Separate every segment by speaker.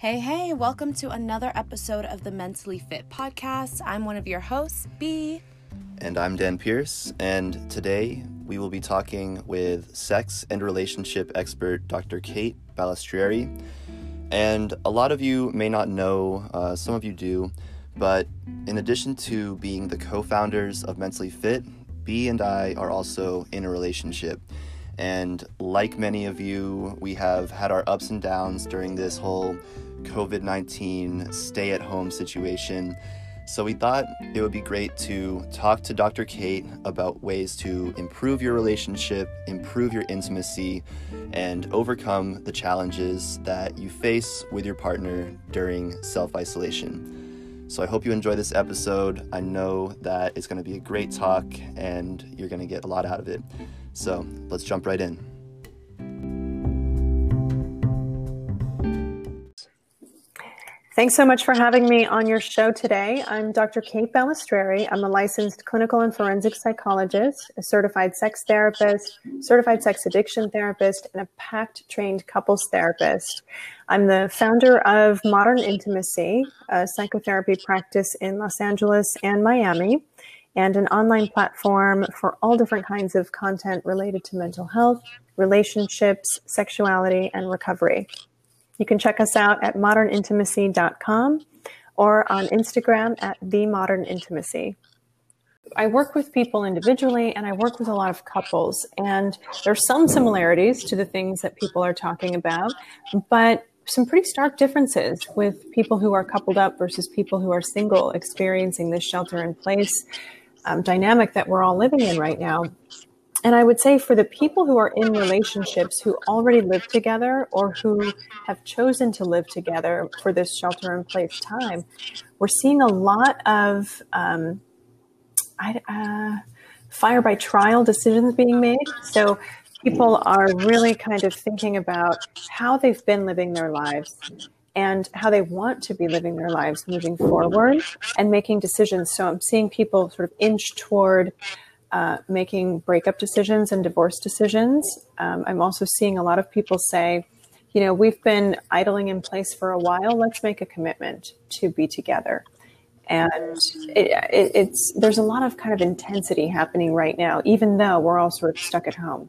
Speaker 1: Hey, hey, welcome to another episode of the Mentally Fit Podcast. I'm one of your hosts, Bee.
Speaker 2: And I'm Dan Pierce, and today we will be talking with sex and relationship expert Dr. Kate Balestrieri. And a lot of you may not know, uh, some of you do, but in addition to being the co founders of Mentally Fit, Bee and I are also in a relationship. And like many of you, we have had our ups and downs during this whole COVID 19 stay at home situation. So we thought it would be great to talk to Dr. Kate about ways to improve your relationship, improve your intimacy, and overcome the challenges that you face with your partner during self isolation. So I hope you enjoy this episode. I know that it's going to be a great talk and you're going to get a lot out of it. So let's jump right in.
Speaker 3: Thanks so much for having me on your show today. I'm Dr. Kate Balestrieri. I'm a licensed clinical and forensic psychologist, a certified sex therapist, certified sex addiction therapist, and a PACT trained couples therapist. I'm the founder of Modern Intimacy, a psychotherapy practice in Los Angeles and Miami, and an online platform for all different kinds of content related to mental health, relationships, sexuality, and recovery. You can check us out at modernintimacy.com or on Instagram at the modern intimacy. I work with people individually and I work with a lot of couples, and there's some similarities to the things that people are talking about, but some pretty stark differences with people who are coupled up versus people who are single experiencing this shelter in place um, dynamic that we're all living in right now and I would say for the people who are in relationships who already live together or who have chosen to live together for this shelter in place time, we're seeing a lot of um, uh, fire by trial decisions being made. So people are really kind of thinking about how they've been living their lives and how they want to be living their lives moving forward and making decisions. So I'm seeing people sort of inch toward uh, making breakup decisions and divorce decisions. Um, I'm also seeing a lot of people say, you know, we've been idling in place for a while. Let's make a commitment to be together. And it, it, it's there's a lot of kind of intensity happening right now, even though we're all sort of stuck at home.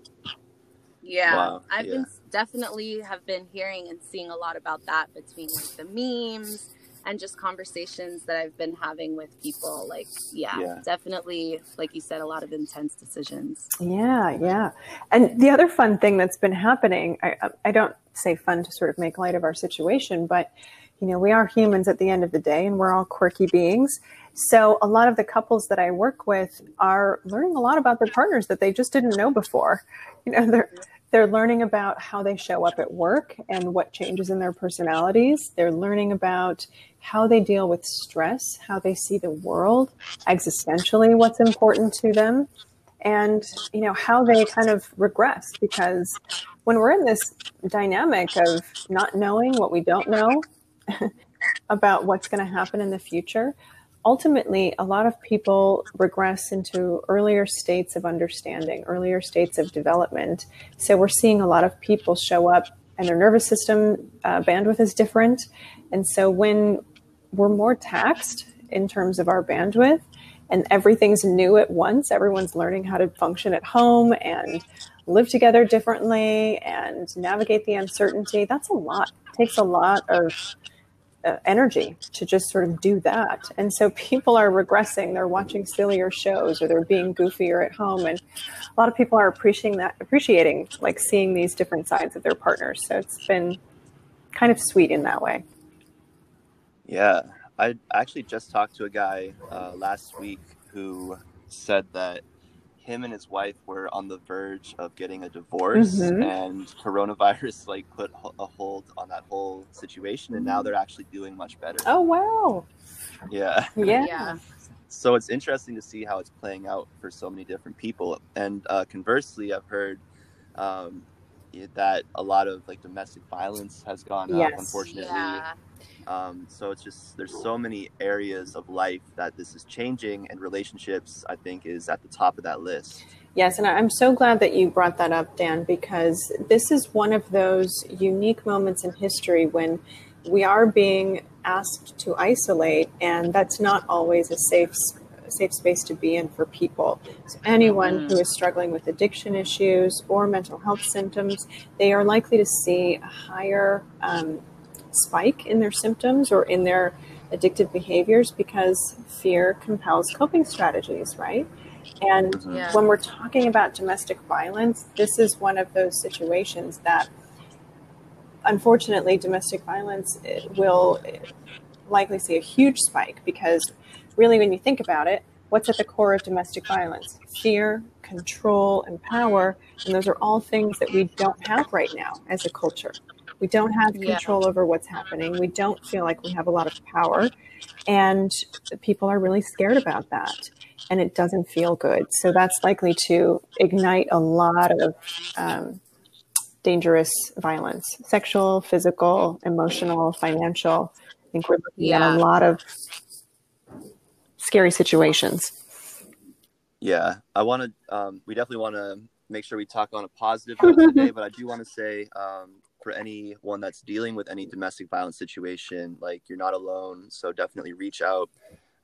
Speaker 1: Yeah, wow. I've yeah. been definitely have been hearing and seeing a lot about that between like the memes and just conversations that I've been having with people. Like, yeah, yeah, definitely, like you said, a lot of intense decisions.
Speaker 3: Yeah, yeah. And the other fun thing that's been happening, I, um, I don't say fun to sort of make light of our situation, but you know, we are humans at the end of the day and we're all quirky beings. So a lot of the couples that I work with are learning a lot about their partners that they just didn't know before. You know, they're they're learning about how they show up at work and what changes in their personalities. They're learning about how they deal with stress, how they see the world, existentially, what's important to them, and you know how they kind of regress because when we're in this dynamic of not knowing what we don't know about what's going to happen in the future, ultimately, a lot of people regress into earlier states of understanding, earlier states of development. So we're seeing a lot of people show up and their nervous system uh, bandwidth is different. And so when we're more taxed in terms of our bandwidth and everything's new at once, everyone's learning how to function at home and live together differently and navigate the uncertainty. That's a lot. It takes a lot of uh, energy to just sort of do that. And so people are regressing. They're watching sillier shows or they're being goofier at home. And a lot of people are appreciating that, appreciating like seeing these different sides of their partners. So it's been kind of sweet in that way.
Speaker 2: Yeah. I actually just talked to a guy uh, last week who said that him and his wife were on the verge of getting a divorce mm-hmm. and coronavirus like put a hold on that whole situation and now they're actually doing much better
Speaker 3: oh wow
Speaker 2: yeah
Speaker 3: yeah, yeah.
Speaker 2: so it's interesting to see how it's playing out for so many different people and uh, conversely i've heard um, that a lot of like domestic violence has gone yes. up unfortunately yeah. Um, so it's just there's so many areas of life that this is changing, and relationships I think is at the top of that list.
Speaker 3: Yes, and I'm so glad that you brought that up, Dan, because this is one of those unique moments in history when we are being asked to isolate, and that's not always a safe safe space to be in for people. So anyone who is struggling with addiction issues or mental health symptoms, they are likely to see a higher um, spike in their symptoms or in their addictive behaviors because fear compels coping strategies, right? And mm-hmm. yeah. when we're talking about domestic violence, this is one of those situations that unfortunately domestic violence will likely see a huge spike because really when you think about it what's at the core of domestic violence fear control and power and those are all things that we don't have right now as a culture we don't have control yeah. over what's happening. We don't feel like we have a lot of power. And people are really scared about that. And it doesn't feel good. So that's likely to ignite a lot of um, dangerous violence. Sexual physical emotional financial. I think we're looking yeah. at a lot of scary situations.
Speaker 2: Yeah. I want to um, we definitely want to make sure we talk on a positive note today but i do want to say um, for anyone that's dealing with any domestic violence situation like you're not alone so definitely reach out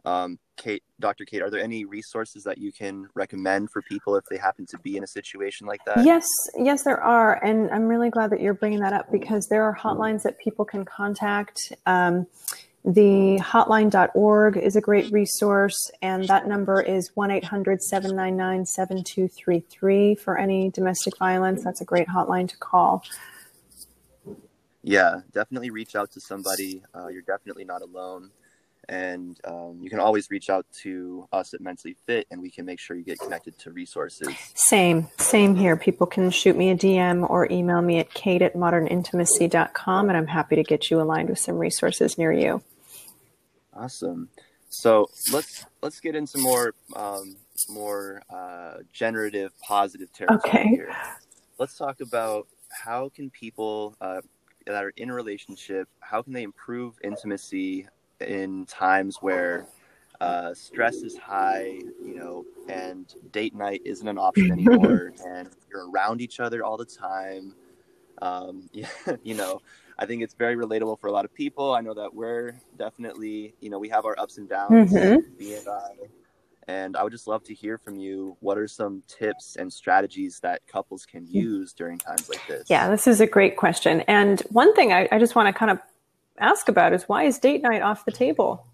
Speaker 2: um, Kate, Dr. Kate, are there any resources that you can recommend for people if they happen to be in a situation like that?
Speaker 3: Yes, yes, there are. And I'm really glad that you're bringing that up because there are hotlines that people can contact. Um, the hotline.org is a great resource, and that number is 1 800 799 7233 for any domestic violence. That's a great hotline to call.
Speaker 2: Yeah, definitely reach out to somebody. Uh, you're definitely not alone. And um, you can always reach out to us at mentally fit and we can make sure you get connected to resources.
Speaker 3: Same same here. People can shoot me a dm or email me at kate at modernintimacy.com and i'm happy to get you aligned with some resources near you.
Speaker 2: Awesome. So let's let's get into more um, more uh, generative positive territory okay. here. Let's talk about how can people uh, that are in a relationship how can they improve intimacy in times where uh, stress is high, you know, and date night isn't an option anymore, and you're around each other all the time. Um, yeah, you know, I think it's very relatable for a lot of people. I know that we're definitely, you know, we have our ups and downs, mm-hmm. Bee and I, and I would just love to hear from you. What are some tips and strategies that couples can mm. use during times like this?
Speaker 3: Yeah, this is a great question. And one thing I, I just want to kind of ask about is why is date night off the table?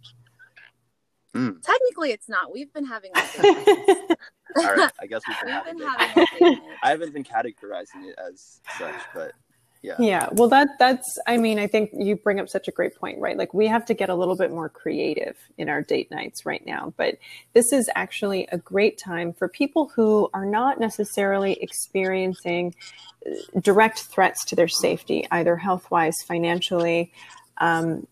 Speaker 1: Mm. Technically, it's not. We've been having.
Speaker 2: All right, I guess we've been, having, been having I haven't been categorizing it as such, but yeah.
Speaker 3: Yeah. Well, that that's. I mean, I think you bring up such a great point, right? Like we have to get a little bit more creative in our date nights right now, but this is actually a great time for people who are not necessarily experiencing uh, direct threats to their safety, either health wise, financially um,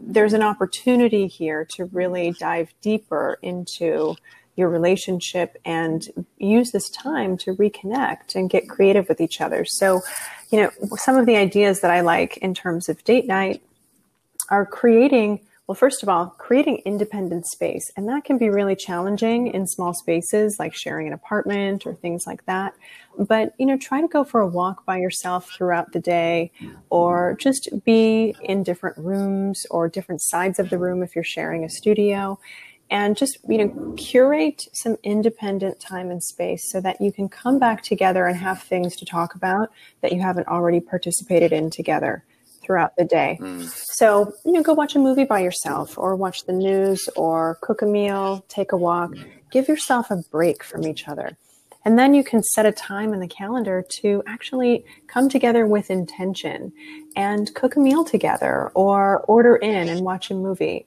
Speaker 3: there's an opportunity here to really dive deeper into your relationship and use this time to reconnect and get creative with each other. So, you know, some of the ideas that I like in terms of date night are creating well, first of all, creating independent space. And that can be really challenging in small spaces like sharing an apartment or things like that. But, you know, try to go for a walk by yourself throughout the day or just be in different rooms or different sides of the room if you're sharing a studio and just you know curate some independent time and space so that you can come back together and have things to talk about that you haven't already participated in together throughout the day. Mm. So, you know, go watch a movie by yourself or watch the news or cook a meal, take a walk. Give yourself a break from each other. And then you can set a time in the calendar to actually come together with intention and cook a meal together or order in and watch a movie.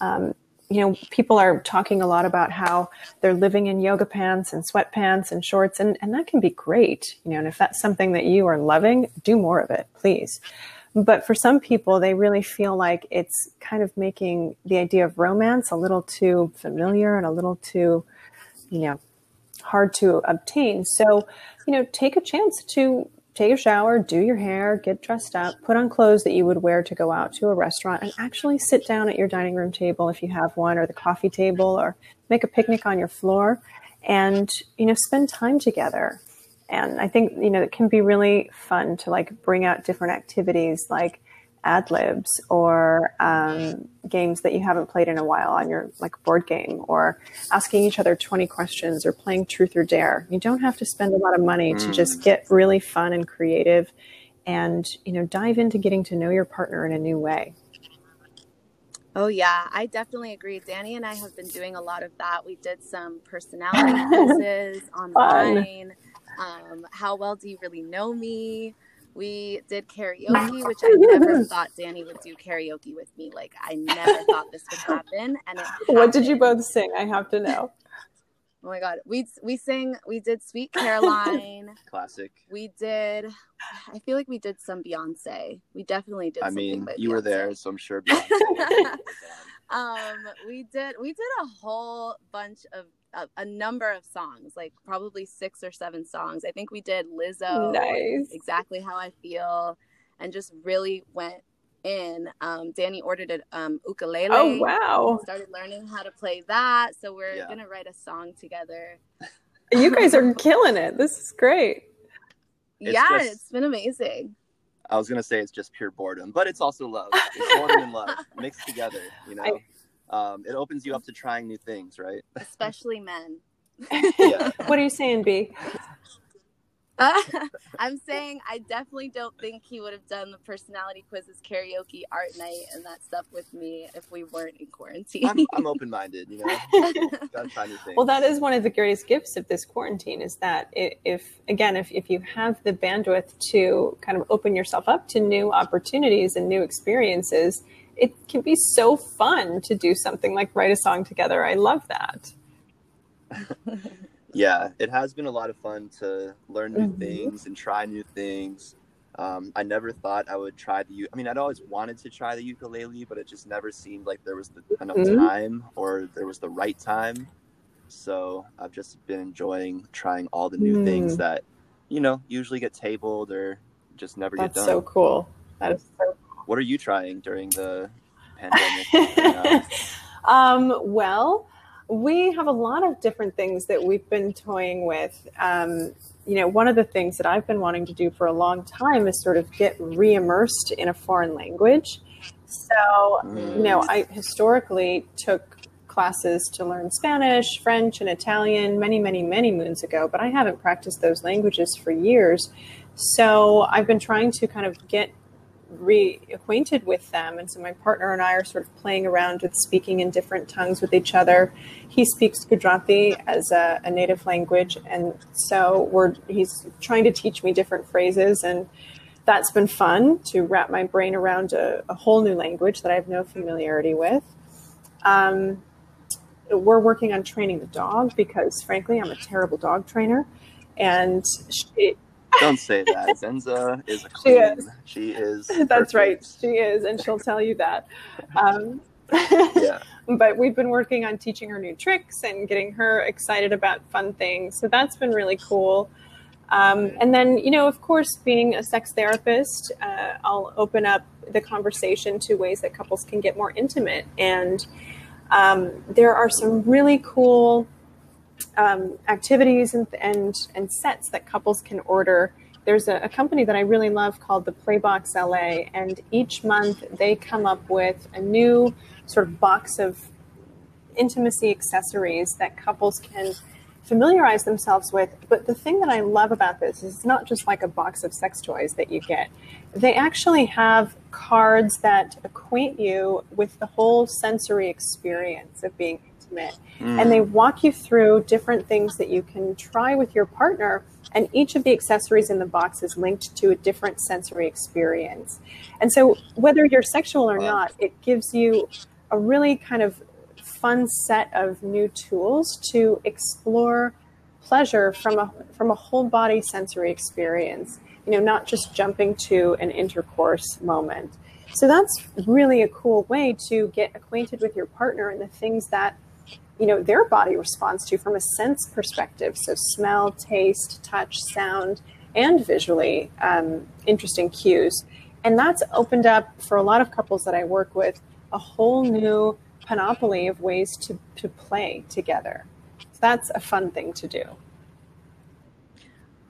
Speaker 3: Um, you know, people are talking a lot about how they're living in yoga pants and sweatpants and shorts, and, and that can be great. You know, and if that's something that you are loving, do more of it, please. But for some people, they really feel like it's kind of making the idea of romance a little too familiar and a little too, you know, hard to obtain. So, you know, take a chance to take a shower, do your hair, get dressed up, put on clothes that you would wear to go out to a restaurant, and actually sit down at your dining room table if you have one, or the coffee table, or make a picnic on your floor and, you know, spend time together. And I think you know it can be really fun to like bring out different activities like ad libs or um, games that you haven't played in a while on your like board game or asking each other 20 questions or playing truth or dare you don't have to spend a lot of money mm. to just get really fun and creative and you know dive into getting to know your partner in a new way
Speaker 1: Oh yeah, I definitely agree. Danny and I have been doing a lot of that. We did some personality quizzes online. Um, how well do you really know me? We did karaoke, which I never thought Danny would do karaoke with me. Like I never thought this would happen. And
Speaker 3: what did you both sing? I have to know.
Speaker 1: Oh my god, we we sang, we did Sweet Caroline,
Speaker 2: classic.
Speaker 1: We did, I feel like we did some Beyonce. We definitely did.
Speaker 2: I mean, you
Speaker 1: Beyonce.
Speaker 2: were there, so I'm sure.
Speaker 1: um, we did we did a whole bunch of a, a, number of songs, like probably six or seven songs. I think we did Lizzo,
Speaker 3: nice.
Speaker 1: exactly how I feel, and just really went in. Um, Danny ordered an um, ukulele.
Speaker 3: Oh wow!
Speaker 1: Started learning how to play that, so we're yeah. gonna write a song together.
Speaker 3: You guys are killing it. This is great.
Speaker 1: It's yeah, just, it's been amazing.
Speaker 2: I was gonna say it's just pure boredom, but it's also love. It's boredom and love mixed together. You know. I, um, it opens you up to trying new things, right?
Speaker 1: Especially men.
Speaker 3: yeah. What are you saying, Bee?
Speaker 1: Uh, I'm saying I definitely don't think he would have done the personality quizzes, karaoke, art night, and that stuff with me if we weren't in quarantine.
Speaker 2: I'm, I'm open minded, you know.
Speaker 3: well, that is one of the greatest gifts of this quarantine is that if, again, if, if you have the bandwidth to kind of open yourself up to new opportunities and new experiences, it can be so fun to do something like write a song together. I love that.
Speaker 2: yeah, it has been a lot of fun to learn new mm-hmm. things and try new things. Um, I never thought I would try the. I mean, I'd always wanted to try the ukulele, but it just never seemed like there was the, enough mm-hmm. time or there was the right time. So I've just been enjoying trying all the new mm. things that, you know, usually get tabled or just never
Speaker 3: That's
Speaker 2: get done.
Speaker 3: That's so cool. That is so
Speaker 2: what are you trying during the pandemic?
Speaker 3: um, well, we have a lot of different things that we've been toying with. Um, you know, one of the things that I've been wanting to do for a long time is sort of get re-immersed in a foreign language. So, mm. you know, I historically took classes to learn Spanish, French, and Italian many, many, many moons ago, but I haven't practiced those languages for years. So I've been trying to kind of get reacquainted with them. And so my partner and I are sort of playing around with speaking in different tongues with each other. He speaks Gujarati as a, a native language, and so we're he's trying to teach me different phrases, and that's been fun to wrap my brain around a, a whole new language that I have no familiarity with. Um, we're working on training the dog because, frankly, I'm a terrible dog trainer, and she,
Speaker 2: don't say that. Zenza is a queen. She is. She is
Speaker 3: That's perfect. right. She is, and she'll tell you that. Um, yeah. But we've been working on teaching her new tricks and getting her excited about fun things. So that's been really cool. Um, and then, you know, of course, being a sex therapist, uh, I'll open up the conversation to ways that couples can get more intimate. And um, there are some really cool um, activities and, and, and sets that couples can order. There's a, a, company that I really love called the Playbox LA, and each month they come up with a new sort of box of intimacy accessories that couples can familiarize themselves with. But the thing that I love about this is it's not just like a box of sex toys that you get. They actually have cards that acquaint you with the whole sensory experience of being intimate. Mm. And they walk you through different things that you can try with your partner. And each of the accessories in the box is linked to a different sensory experience. And so, whether you're sexual or not, it gives you a really kind of fun set of new tools to explore pleasure from a from a whole body sensory experience you know not just jumping to an intercourse moment so that's really a cool way to get acquainted with your partner and the things that you know their body responds to from a sense perspective so smell taste touch sound and visually um, interesting cues and that's opened up for a lot of couples that i work with a whole new panoply of ways to, to play together so that's a fun thing to do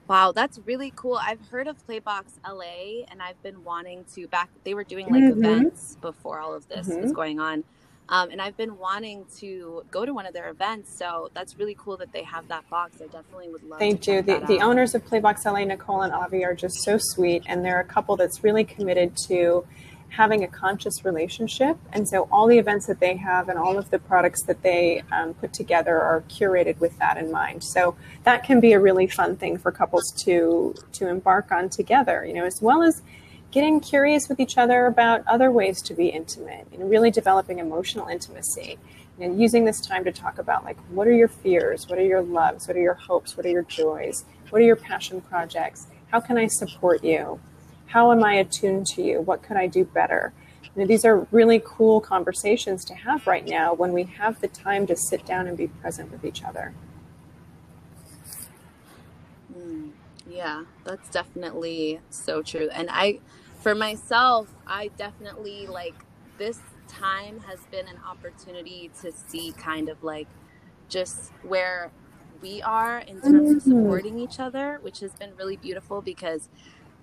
Speaker 1: Wow, that's really cool. I've heard of Playbox LA and I've been wanting to back they were doing like mm-hmm. events before all of this mm-hmm. was going on. Um, and I've been wanting to go to one of their events, so that's really cool that they have that box. I definitely would love.
Speaker 3: They do. The, the owners of Playbox LA, Nicole and Avi, are just so sweet, and they're a couple that's really committed to having a conscious relationship. And so all the events that they have and all of the products that they um, put together are curated with that in mind. So that can be a really fun thing for couples to to embark on together. You know, as well as getting curious with each other about other ways to be intimate. and really developing emotional intimacy. And using this time to talk about like what are your fears, what are your loves, what are your hopes, what are your joys, what are your passion projects, how can I support you how am I attuned to you? What could I do better? You know, these are really cool conversations to have right now when we have the time to sit down and be present with each other.
Speaker 1: Mm, yeah, that's definitely so true. And I, for myself, I definitely like this time has been an opportunity to see kind of like just where we are in terms of supporting each other, which has been really beautiful because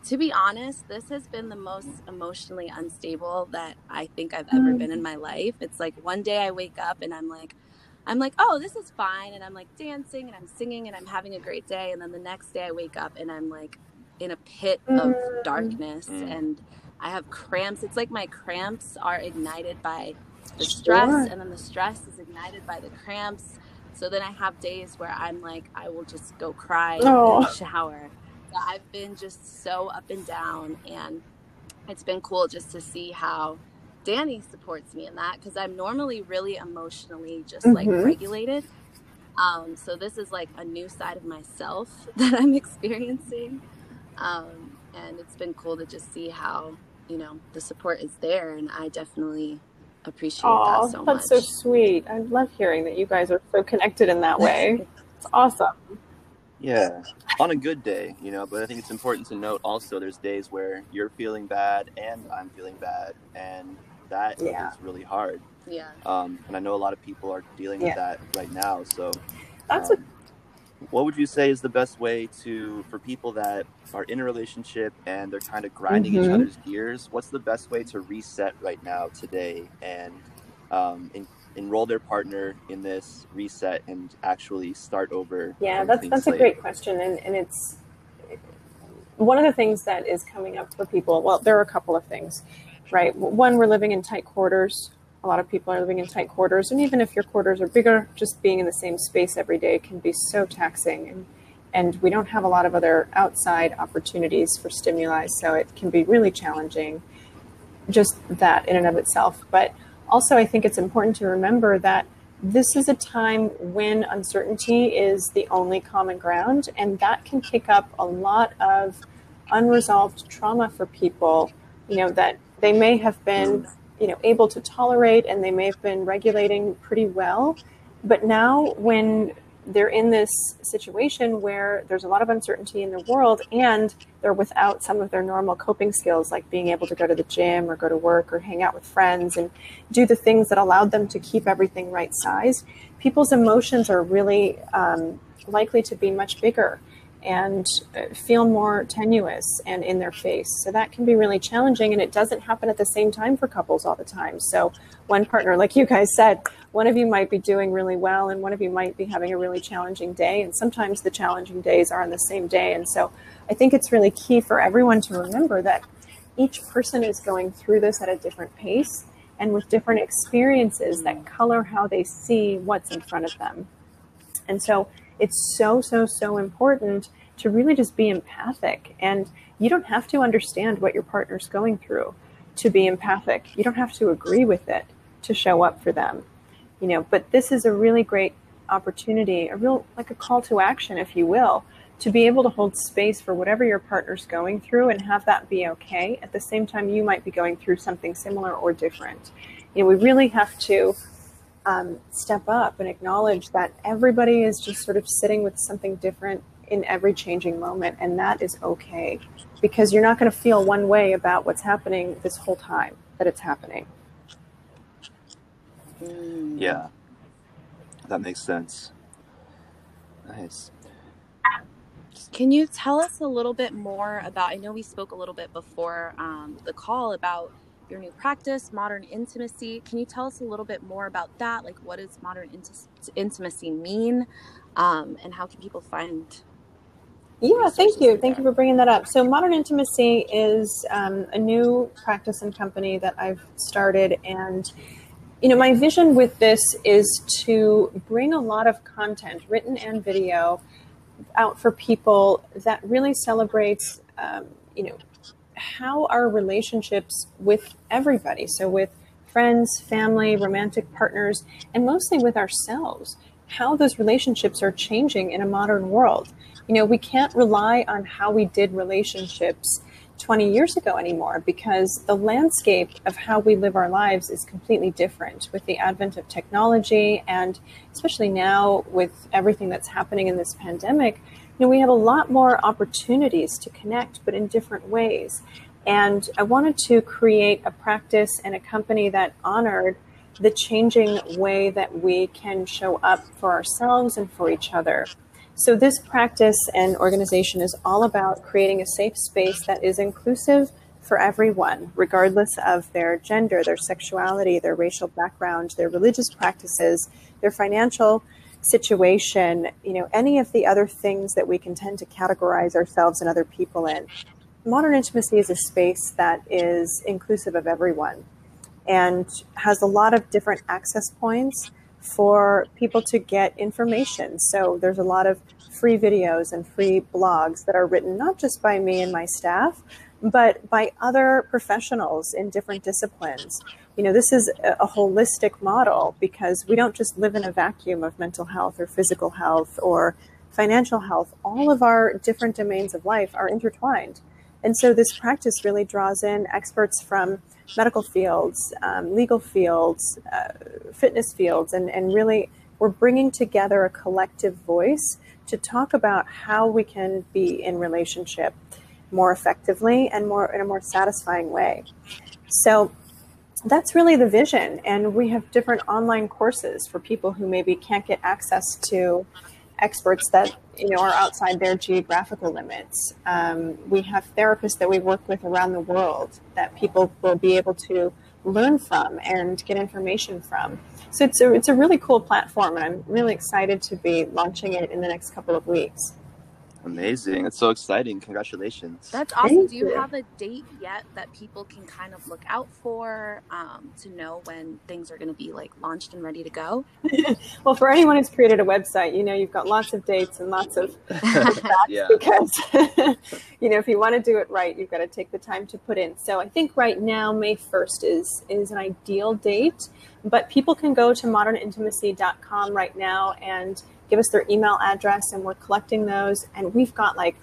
Speaker 1: to be honest, this has been the most emotionally unstable that I think I've ever been in mm. my life. It's like one day I wake up and I'm like, I'm like, oh, this is fine. And I'm like dancing and I'm singing and I'm having a great day. And then the next day I wake up and I'm like in a pit of mm. darkness mm. and I have cramps. It's like my cramps are ignited by the stress sure. and then the stress is ignited by the cramps. So then I have days where I'm like, I will just go cry oh. in the shower I've been just so up and down, and it's been cool just to see how Danny supports me in that because I'm normally really emotionally just mm-hmm. like regulated. Um, so this is like a new side of myself that I'm experiencing. Um, and it's been cool to just see how, you know, the support is there. And I definitely appreciate Aww, that so
Speaker 3: that's much. That's so sweet. I love hearing that you guys are so connected in that way. it's awesome.
Speaker 2: Yeah, on a good day, you know, but I think it's important to note also there's days where you're feeling bad and I'm feeling bad, and that yeah. is really hard.
Speaker 1: Yeah.
Speaker 2: Um, and I know a lot of people are dealing with yeah. that right now. So,
Speaker 3: that's um,
Speaker 2: a... what would you say is the best way to for people that are in a relationship and they're kind of grinding mm-hmm. each other's gears? What's the best way to reset right now today and um, in, enroll their partner in this reset and actually start over?
Speaker 3: Yeah, that's that's a great question, and and it's one of the things that is coming up for people. Well, there are a couple of things, right? One, we're living in tight quarters. A lot of people are living in tight quarters, and even if your quarters are bigger, just being in the same space every day can be so taxing and and we don't have a lot of other outside opportunities for stimuli, so it can be really challenging. Just that in and of itself, but also, I think it's important to remember that this is a time when uncertainty is the only common ground, and that can kick up a lot of unresolved trauma for people, you know, that they may have been, you know, able to tolerate and they may have been regulating pretty well. But now, when they're in this situation where there's a lot of uncertainty in the world and they're without some of their normal coping skills like being able to go to the gym or go to work or hang out with friends and do the things that allowed them to keep everything right size people's emotions are really um, likely to be much bigger and uh, feel more tenuous and in their face. So that can be really challenging. And it doesn't happen at the same time for couples all the time. So one partner, like you guys said, one of you might be doing really well and one of you might be having a really challenging day. And sometimes the challenging days are on the same day. And so I think it's really key for everyone to remember that each person is going through this at a different pace and with different experiences that color how they see what's in front of them. And so it's so, so, so important to really just be empathic. And you don't have to understand what your partner's going through to be empathic. You don't have to agree with it to show up for them. You know, but this is a really great opportunity, a real like a call to action, if you will, to be able to hold space for whatever your partner's going through and have that be okay. At the same time, you might be going through something similar or different. You know, we really have to um, step up and acknowledge that everybody is just sort of sitting with something different in every changing moment, and that is okay because you're not going to feel one way about what's happening this whole time that it's happening.
Speaker 2: Yeah, that makes sense. Nice.
Speaker 1: Can you tell us a little bit more about? I know we spoke a little bit before um, the call about your new practice, modern intimacy. Can you tell us a little bit more about that? Like, what does modern intimacy mean, um, and how can people find?
Speaker 3: Yeah, thank you. Thank you for bringing that up. So, Modern Intimacy is um, a new practice and company that I've started, and you know, my vision with this is to bring a lot of content, written and video, out for people that really celebrates, um, you know, how our relationships with everybody, so with friends, family, romantic partners, and mostly with ourselves, how those relationships are changing in a modern world. You know, we can't rely on how we did relationships 20 years ago anymore because the landscape of how we live our lives is completely different with the advent of technology and especially now with everything that's happening in this pandemic you know we have a lot more opportunities to connect but in different ways. And i wanted to create a practice and a company that honored the changing way that we can show up for ourselves and for each other. So, this practice and organization is all about creating a safe space that is inclusive for everyone, regardless of their gender, their sexuality, their racial background, their religious practices, their financial situation, you know, any of the other things that we can tend to categorize ourselves and other people in. Modern intimacy is a space that is inclusive of everyone and has a lot of different access points for people to get information. So there's a lot of free videos and free blogs that are written not just by me and my staff, but by other professionals in different disciplines. You know, this is a, holistic model because we don't just live in a vacuum of mental health or physical health or financial health. All of our different domains of life are intertwined. And so this practice really draws in experts from medical fields, um, legal fields, uh, fitness fields, and, and really we're bringing together a collective voice to talk about how we can be in relationship more effectively and more in a more satisfying way. So that's really the vision. And we have different online courses for people who maybe can't get access to experts that you know are outside their geographical limits. Um, we have therapists that we work with around the world that people will be able to learn from and get information from. So it's a, it's a really cool platform, and I'm really excited to be launching it in the next couple of weeks.
Speaker 2: Amazing. That's so exciting. Congratulations.
Speaker 1: That's awesome. Thank Do you, you, have a date yet that people can kind of look out for um, to know when things are going to be like launched and ready to go?
Speaker 3: well, for anyone who's created a website, you know, you've got lots of dates and lots of yeah. because, you know, if you want to do it right, you've got to take the time to put in. So I think right now, May 1st is, is an ideal date, but people can go to modernintimacy.com right now and give us their email address and we're collecting those. And we've got like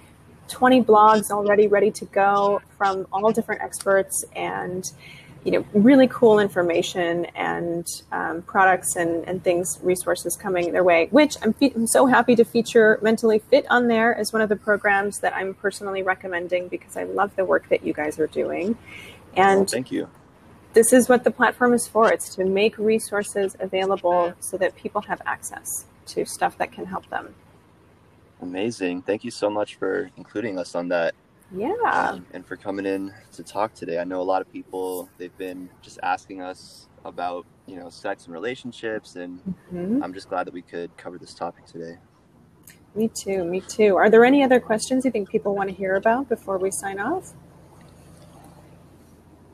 Speaker 3: 20 blogs already ready to go from all different experts and you know really cool information and um, products and, and things resources coming their way which I'm, fe- I'm so happy to feature mentally fit on there as one of the programs that i'm personally recommending because i love the work that you guys are doing. And well,
Speaker 2: thank you.
Speaker 3: this is what the platform is for. It's to make resources available so that people have access to stuff that can help them.
Speaker 2: Amazing. Thank you so much for including us on that.
Speaker 3: Yeah.
Speaker 2: Um, and for coming in to talk today. I know a lot of people, they've been just asking us about, you know, sex and relationships. And mm-hmm. I'm just glad that we could cover this topic today.
Speaker 3: Me too. Me too. Are there any other questions you think people want to hear about before we sign off?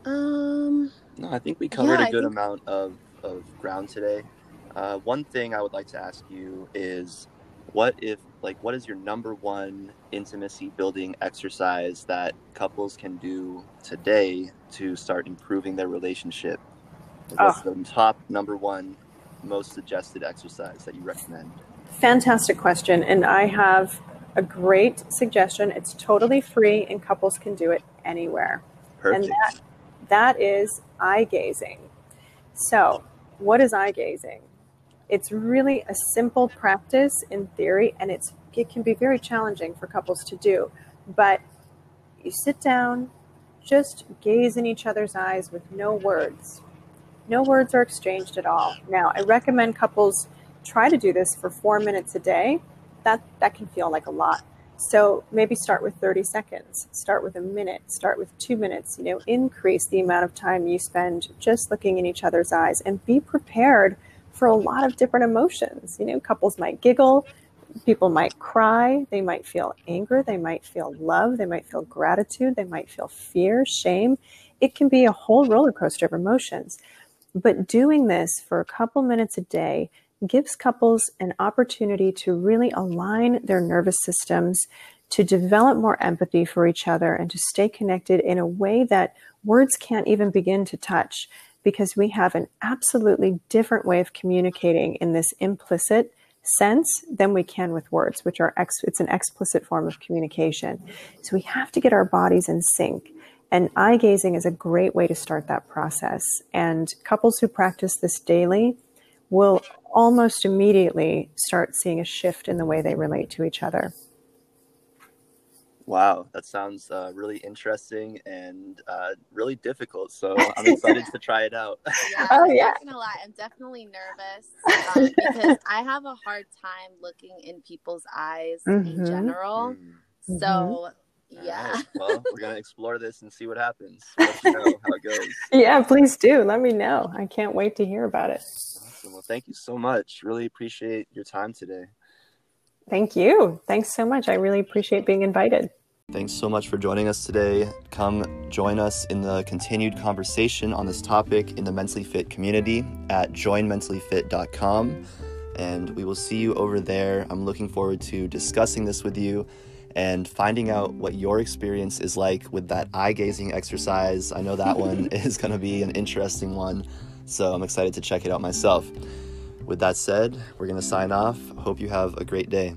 Speaker 1: Um,
Speaker 2: no, I think we covered yeah, a good think... amount of, of ground today. Uh, one thing I would like to ask you is what if like what is your number one intimacy building exercise that couples can do today to start improving their relationship? What's oh. the top number one most suggested exercise that you recommend?
Speaker 3: Fantastic question and i have a great suggestion. It's totally free and couples can do it anywhere.
Speaker 2: Perfect.
Speaker 3: and that that is eye gazing. So what is eye gazing it's really a simple practice in theory, and it's it can be very challenging for couples to do. But you sit down, just gaze in each other's eyes with no words. No words are exchanged at all. Now, I recommend couples try to do this for four minutes a day. That that can feel like a lot. So maybe start with 30 seconds, start with a minute, start with two minutes, you know, increase the amount of time you spend just looking in each other's eyes and be prepared for a lot of different emotions. You know, couples might giggle, people might cry, they might feel anger, they might feel love, they might feel gratitude, they might feel fear, shame. It can be a whole roller coaster of emotions. But doing this for a couple minutes a day gives couples an opportunity to really align their nervous systems, to develop more empathy for each other, and to stay connected in a way that words can't even begin to touch because we have an absolutely different way of communicating in this implicit sense than we can with words, which are ex- it's an explicit form of communication. So we have to get our bodies in sync. And eye gazing is a great way to start that process. And couples who practice this daily will almost immediately start seeing a shift in the way they relate to each other.
Speaker 2: Wow, that sounds uh, really interesting and uh, really difficult. So I'm excited to try it out.
Speaker 1: Yeah, oh I'm yeah. Not lie, I'm definitely nervous um, because I have a hard time looking in people's eyes mm-hmm. in general. Mm-hmm. So yeah.
Speaker 2: Right. Well, we're gonna explore this and see what happens. You know how it goes.
Speaker 3: Yeah, please do. Let me know. I can't wait to hear about it.
Speaker 2: Awesome. Well, thank you so much. Really appreciate your time today.
Speaker 3: Thank you. Thanks so much. I really appreciate being invited.
Speaker 2: Thanks so much for joining us today. Come join us in the continued conversation on this topic in the Mentally Fit community at joinmentallyfit.com. And we will see you over there. I'm looking forward to discussing this with you and finding out what your experience is like with that eye gazing exercise. I know that one is going to be an interesting one, so I'm excited to check it out myself. With that said, we're going to sign off. Hope you have a great day.